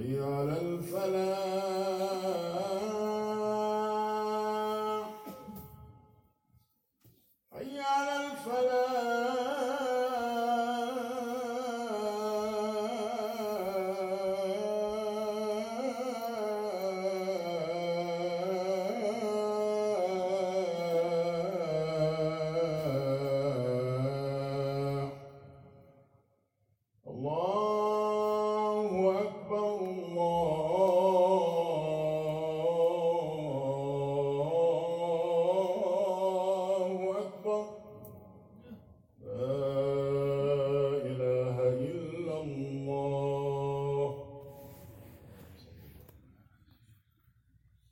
حي على الفلاح.